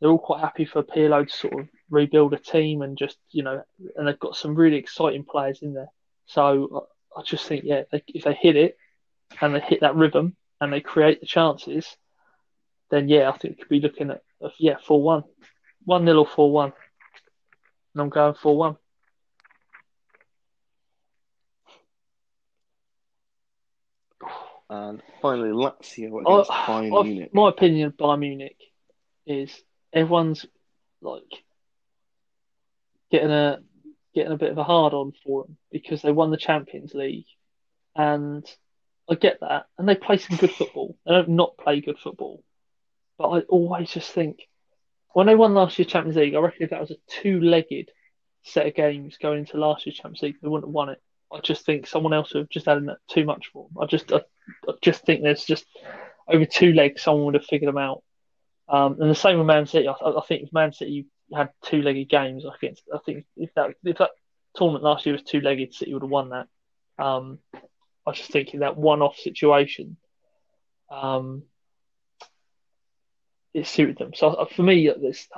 They're all quite happy for Pirlo to sort of rebuild a team and just you know, and they've got some really exciting players in there. So I, just think yeah, they, if they hit it and they hit that rhythm and they create the chances, then yeah, I think we could be looking at uh, yeah four one, one nil or four one, and I'm going four one. And finally, Lazio I- against Bayern I- Munich. my opinion of Bayern Munich is everyone's like getting a getting a bit of a hard on for them because they won the Champions League, and I get that, and they play some good football. They don't not play good football, but I always just think when they won last year's Champions League, I reckon if that was a two-legged set of games going into last year's Champions League, they wouldn't have won it. I just think someone else would have just had too much for them. I just, I, I just think there's just over two legs, someone would have figured them out. Um, and the same with Man City. I, I think if Man City had two-legged games, I think I think if that if that tournament last year was two-legged, City would have won that. Um, I just think in that one-off situation, um, it suited them. So uh, for me, this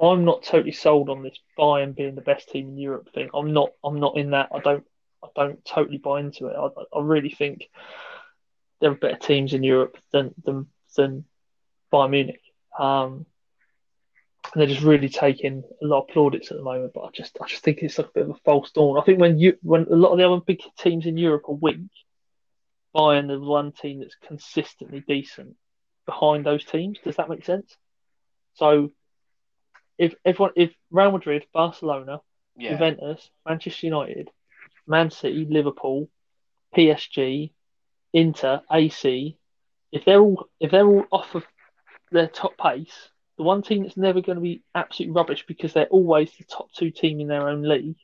I'm not totally sold on this Bayern being the best team in Europe thing. I'm not. I'm not in that. I don't. I don't totally buy into it. I, I really think there are better teams in Europe than than than Bayern Munich. Um, and they're just really taking a lot of plaudits at the moment. But I just I just think it's like a bit of a false dawn. I think when you when a lot of the other big teams in Europe are weak, Bayern the one team that's consistently decent. Behind those teams. Does that make sense? So if everyone, if Real Madrid, Barcelona, Yeah. Juventus, Manchester United, Man City, Liverpool, PSG, Inter, AC, if they're all if they're all off of their top pace, the one team that's never going to be absolutely rubbish because they're always the top two team in their own league,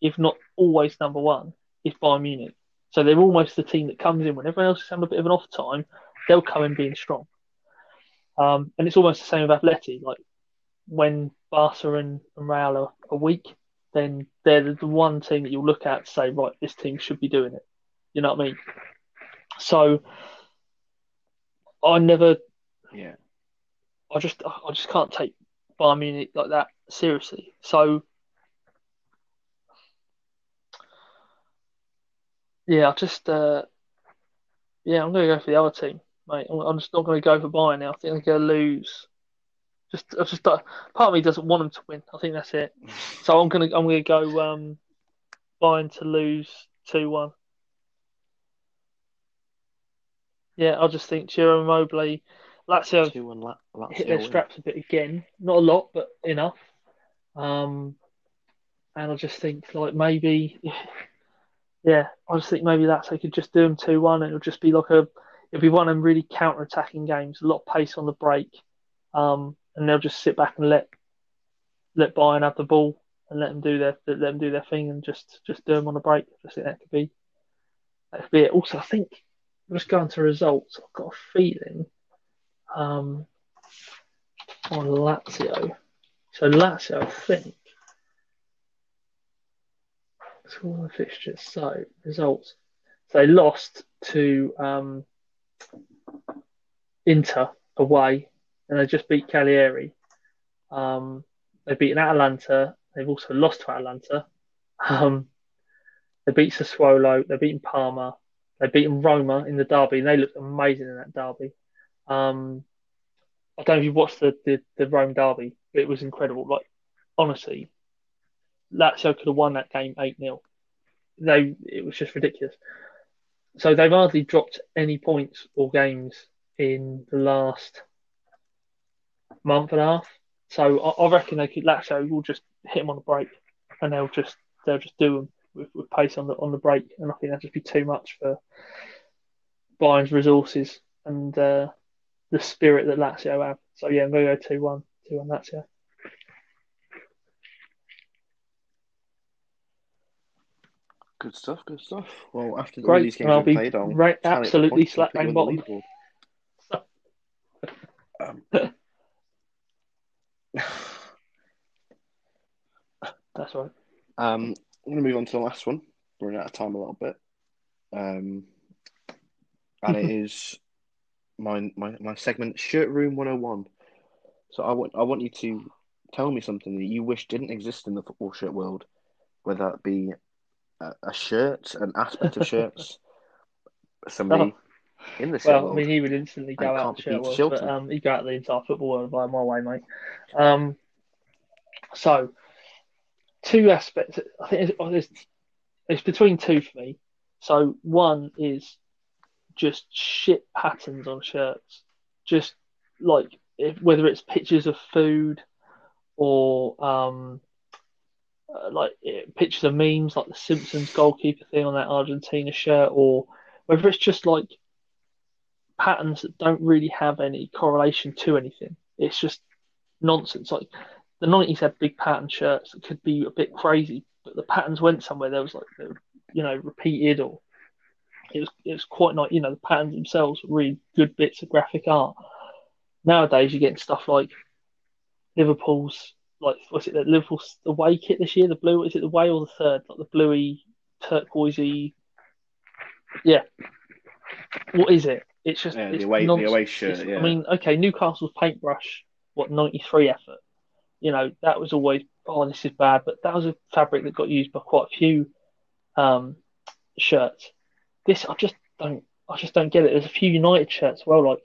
if not always number one, is Bayern Munich. So they're almost the team that comes in when everyone else is having a bit of an off time, they'll come in being strong. Um, and it's almost the same with Atleti. Like when Barca and, and Real are, are weak, then they're the, one team that you'll look at to say, right, this team should be doing it. You know what I mean? So I never, Yeah. I just, I just can't take Bayern Munich like that seriously. So yeah, I just, uh, yeah, I'm going to go for the other team, mate. I'm, I'm just not going to go for Bayern now. I think they're going to lose. Just, I just, part of me doesn't want them to win. I think that's it. So I'm gonna, I'm gonna go um, Bayern to lose two one. Yeah, I just think Jerome Mobley, Lazio La- Lazio hit their win. straps a bit again. Not a lot, but enough. Um, and I just think like maybe, yeah, I just think maybe that's they could just do them two one, and it'll just be like a, it'll be one of them really counter attacking games, a lot of pace on the break, um, and they'll just sit back and let let Bayern have the ball and let them do their let them do their thing and just just do them on the break. I think that could be that could be it. Also, I think just going to results, I've got a feeling um, on Lazio. So Lazio, I think. It's all the fixtures. So results. So they lost to um, Inter away, and they just beat Cagliari. Um, they've beaten Atalanta. They've also lost to Atalanta. Um, they beat Sassuolo. They've beaten Parma. They've beaten Roma in the derby, and they looked amazing in that derby. Um, I don't know if you've watched the, the, the Rome derby, but it was incredible. Like, honestly, Lazio could have won that game 8 0. They It was just ridiculous. So they've hardly dropped any points or games in the last month and a half. So I, I reckon they could Lazio will just hit them on the break, and they'll just they'll just do them with, with pace on the on the break, and I think that'd just be too much for Bayern's resources and uh, the spirit that Lazio have. So yeah, I'm going to go two one, two one Lazio. Good stuff. Good stuff. Well, after all these games we've played, I'll right, tally up the absolutely slap bang on the bottom. Um, That's right. Um, I'm going to move on to the last one. We're running out of time a little bit. Um, and it is my, my my segment, Shirt Room 101. So I want I want you to tell me something that you wish didn't exist in the football shirt world, whether that be a, a shirt, an aspect of shirts, somebody in the shirt Well, I mean, he would instantly go out the shirt world, Shilton. but um, he'd go out the entire football world by my way, mate. Um, so, two aspects. I think it's, oh, there's, it's between two for me. So, one is just shit patterns on shirts, just like if, whether it's pictures of food or um, uh, like eh, pictures of memes, like the Simpsons goalkeeper thing on that Argentina shirt, or whether it's just like patterns that don't really have any correlation to anything. It's just nonsense. Like the nineties had big pattern shirts that could be a bit crazy, but the patterns went somewhere. There was like you know repeated or it was it was quite nice. You know the patterns themselves were really good bits of graphic art. Nowadays you're getting stuff like Liverpool's like what's it the Liverpool's away kit this year? The blue is it the way or the third? Like the bluey turquoisey. Yeah. What is it? It's just Yeah, the it's away- the away shirt, It's- yeah. I mean, okay, Newcastle's paintbrush, what ninety three effort. You know that was always oh this is bad, but that was a fabric that got used by quite a few um, shirts. This I just don't I just don't get it. There's a few United shirts as well, like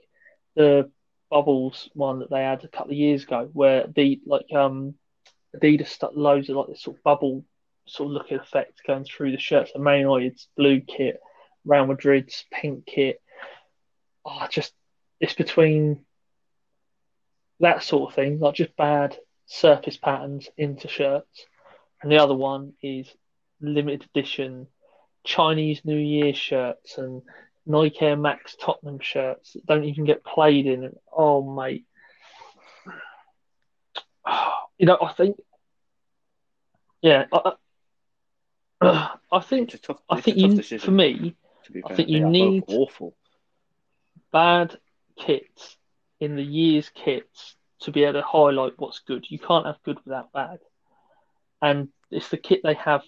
the Bubbles one that they had a couple of years ago, where the like um Adidas stuck loads of like this sort of bubble sort of looking effect going through the shirts. And Man United's blue kit, Real Madrid's pink kit. Oh, just it's between that sort of thing, like just bad surface patterns into shirts, and the other one is limited edition Chinese New Year shirts and Nike Air Max Tottenham shirts that don't even get played in. Oh, mate. You know, I think, yeah, I, I think, tough, I think you, decision, for me, to be I think you They are both need- awful. bad kits in the year's kits to be able to highlight what's good. You can't have good without bad. And it's the kit they have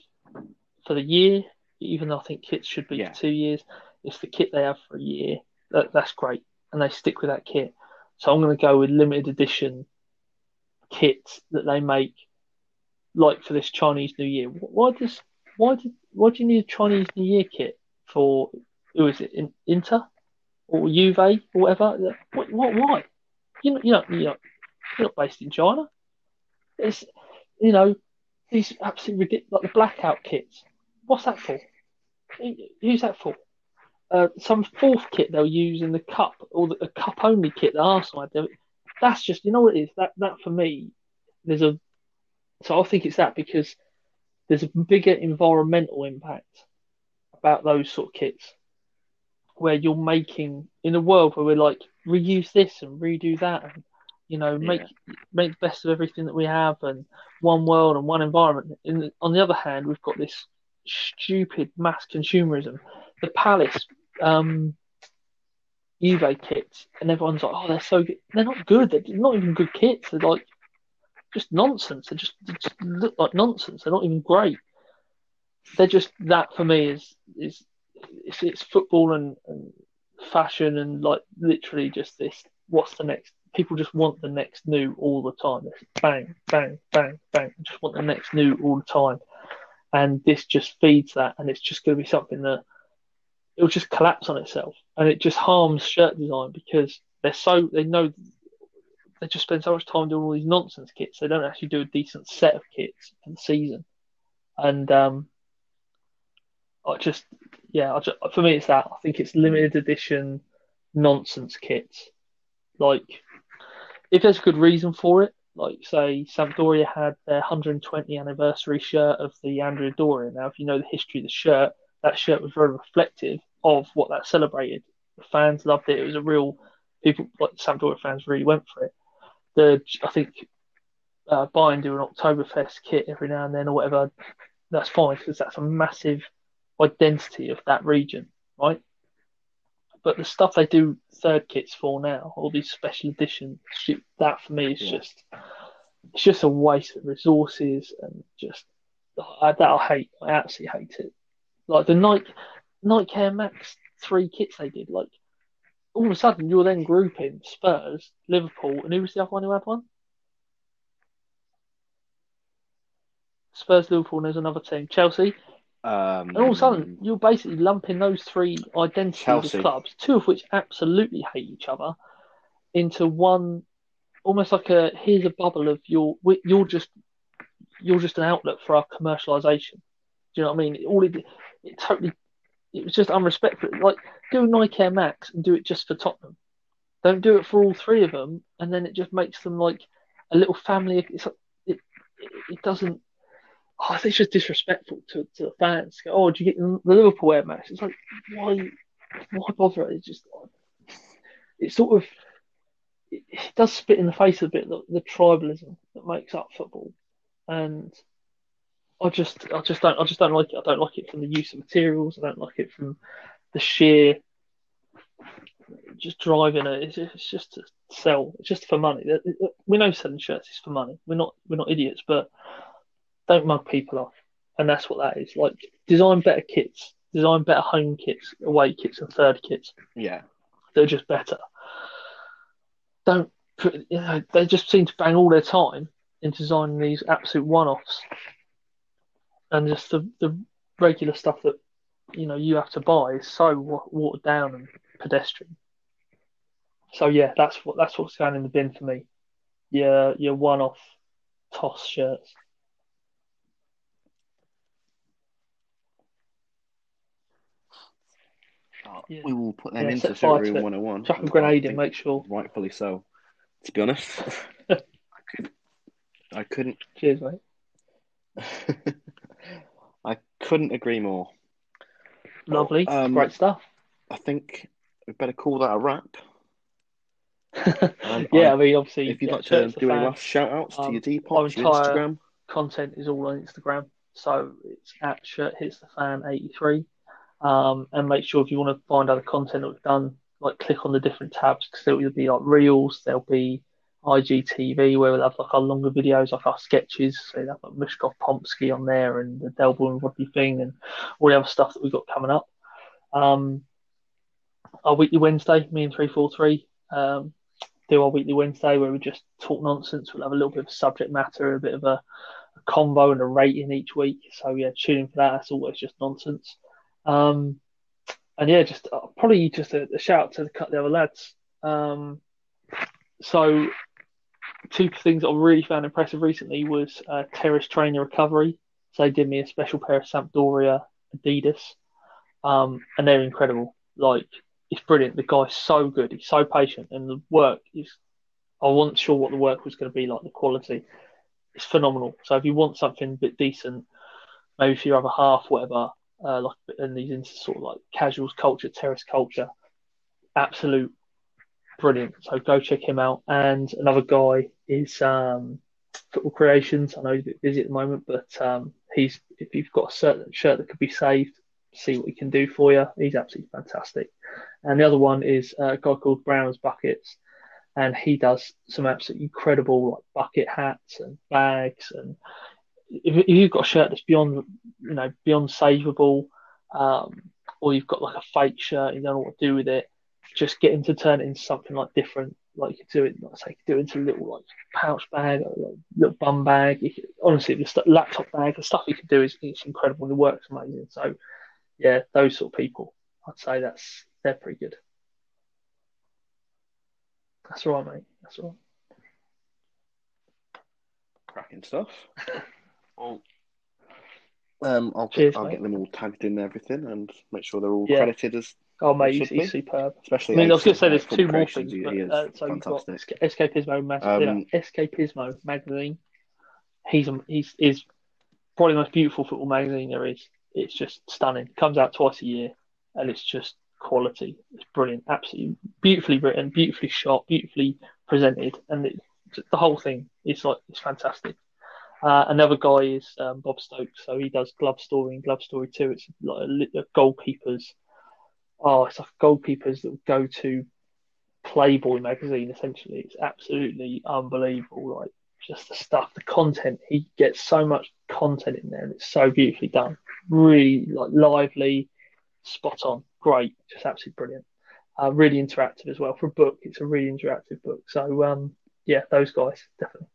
for the year, even though I think kits should be Yeah. for two years. It's the kit they have for a year. That, that's great. And they stick with that kit. So I'm going to go with limited edition kits that they make, like for this Chinese New Year. Why does why did why do you need a Chinese New Year kit for who is it in, Inter or Juve or whatever? What, what why? You know, you know, you're not, you're not based in China. It's you know these absolutely ridiculous like the blackout kits. What's that for? Who's that for? Uh, some fourth kit they'll use in the cup or the, a cup only kit that Arsenal had. That's just you know what it is. That that for me, there's a so I think it's that because there's a bigger environmental impact about those sort of kits where you're making in a world where we're like reuse this and redo that and you know make make the best of everything that we have and one world and one environment. In the, on the other hand, we've got this stupid mass consumerism. The Palace um, Juve kits, and everyone's like, "Oh, they're so good." They're not good. They're not even good kits. They're like just nonsense. They just, they just look like nonsense. They're not even great. They're just that for me is is it's, it's football and, and fashion and like literally just this. What's the next? People just want the next new all the time. It's bang, bang, bang, bang. Just want the next new all the time, and this just feeds that, and it's just going to be something that it'll just collapse on itself, and it just harms shirt design because they're so they know they just spend so much time doing all these nonsense kits. They don't actually do a decent set of kits for the season, and um, I just yeah, I just, for me it's that. I think it's limited edition nonsense kits. Like if there's a good reason for it, like say Sampdoria had their 120 anniversary shirt of the Andrea Doria. Now, if you know the history of the shirt, that shirt was very reflective of what that celebrated. The fans loved it. It was a real people like Sampdoria fans really went for it. The I think uh, Bayern do an Oktoberfest kit every now and then or whatever. That's fine because that's a massive identity of that region, right? But the stuff they do third kits for now, all these special edition shit, that for me is Yeah. just it's just a waste of resources and just I, that I hate. I absolutely hate it. Like the Nike Nike Air Max three kits they did, like all of a sudden you're then grouping Spurs, Liverpool, and who was the other one who had one? Spurs, Liverpool, and there's another team, Chelsea. Um, And all of a sudden, you're basically lumping those three identities Chelsea. of clubs, two of which absolutely hate each other, into one, almost like a here's a bubble of your you're just you're just an outlet for our commercialization. Do you know what I mean? All it, it totally it was just unrespectful. Like do Nike Air Max and do it just for Tottenham. Don't do it for all three of them, and then it just makes them like a little family. It's it, it doesn't. Oh, it's just disrespectful to, to the fans. Go, oh, do you get the Liverpool Air Max? It's like, why, why bother? It's just, it sort of, it, it does spit in the face a bit the, the tribalism that makes up football, and I just, I just don't, I just don't like it. I don't like it from the use of materials. I don't like it from the sheer, just driving it. It's, it's just to sell. It's just for money. We know selling shirts is for money. We're not, we're not idiots, but don't mug people off. And that's what that is. Like design better kits, design better home kits, away kits, and third kits. Yeah. They're just better. Don't you know, they just seem to bang all their time in designing these absolute one-offs, and just the the regular stuff that you know you have to buy is so watered down and pedestrian. So yeah, that's what that's what's going in the bin for me. Your your one-off toss shirts. Yeah. We will put them Yeah, into fire Room 101. Chuck a and grenade in, make sure. Rightfully so. To be honest, I could, I couldn't, Cheers, mate. Couldn't agree more. Lovely, Um, great stuff. I think we better call that a wrap. Um, yeah, I- I mean, obviously, If you'd yeah, like to do any last shout outs to Um, your Depop, your Instagram, content is all on Instagram, so it's at Shirt Hits the Fan eighty three. Um, and make sure if you want to find other content that we've done, like click on the different tabs because there'll be like reels, there'll be IGTV where we'll have like our longer videos, like our sketches. So you have like Mishkov Pomsky on there and the Del Boy and Rodney thing and all the other stuff that we've got coming up. Um, our weekly Wednesday, me and three four three, um, do our weekly Wednesday where we just talk nonsense. We'll have a little bit of subject matter, a bit of a, a convo and a rating each week. So yeah, tune in for that. That's always just nonsense. Um, and yeah, just uh, probably just a, a shout out to the, the other lads. Um, so two things that I really found impressive recently was uh, terrace trainer recovery. So they did me a special pair of Sampdoria Adidas, um, and they're incredible. Like it's brilliant. The guy's so good. He's so patient, and the work is. I wasn't sure what the work was going to be like. The quality, it's phenomenal. So if you want something a bit decent, maybe for your other half, whatever, uh, like in these into sort of like casuals culture, terrace culture, absolute brilliant. So go check him out. And another guy is um, Football Creations. I know he's a bit busy at the moment, but um, he's if you've got a certain shirt that could be saved, see what he can do for you. He's absolutely fantastic. And the other one is uh, a guy called Brown's Buckets, and he does some absolutely incredible like bucket hats and bags. And if, if you've got a shirt that's beyond, you know, beyond savable, um, or you've got like a fake shirt, you don't know what to do with it, just get him to turn it into something like different. Like you could do it, like say, you could do it into a little like pouch bag, or like little bum bag. You could, honestly, the st- laptop bag, the stuff you can do is it's incredible. The work's amazing. So, yeah, those sort of people, I'd say that's they're pretty good. That's all right, mate. That's all cracking stuff. Well, um, I'll, Cheers, I'll mate. get them all tagged in and everything and make sure they're all Yeah. credited as, right. Oh, mate, Should he's, he's be. superb. especially. I mean, I was going to say there's two more things. he- But, he is uh, so you've got fantastic. Escapismo, mag- Um, yeah, Escapismo magazine. He's he's is probably the most beautiful football magazine there is. It's just stunning. Comes out twice a year, and it's just quality. It's brilliant, absolutely beautifully written, beautifully shot, beautifully presented, and it, the whole thing is like it's fantastic. Uh, another guy is um, Bob Stokes, so he does Glove Story and Glove Story too. It's like a, a goalkeepers. Oh, it's like goalkeepers that go to Playboy magazine. Essentially, it's absolutely unbelievable. Like just the stuff, the content. He gets so much content in there, and it's so beautifully done. Really like lively, spot on, great, just absolutely brilliant. Uh, really interactive as well for a book. It's a really interactive book. So um, yeah, those guys definitely.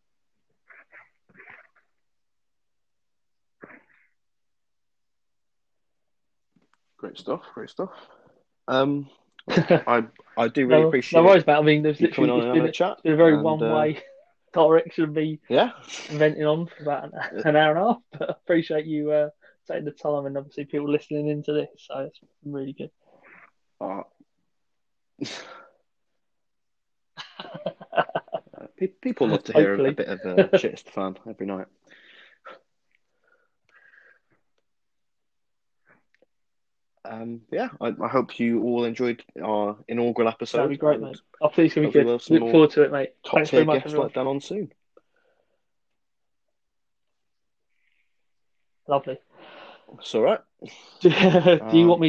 Great stuff. Great stuff. Um, I I do really no, appreciate no worries, mate. I mean, there's coming literally on and been, a chat. it's been a very and, uh, one-way direction of me Yeah. venting on for about an, an hour and a half. But I appreciate you uh, taking the time and obviously people listening into this. So it's really good. Uh, uh, people love to hear a, Hopefully. a bit of uh, shit fan every night. Um, yeah, I, I hope you all enjoyed our inaugural episode. That'd be great, mate. I think it's to be good. Look forward to it, mate. Top Thanks tier very much, guests everyone. like that on soon. Lovely. It's all right. Do you Um, want me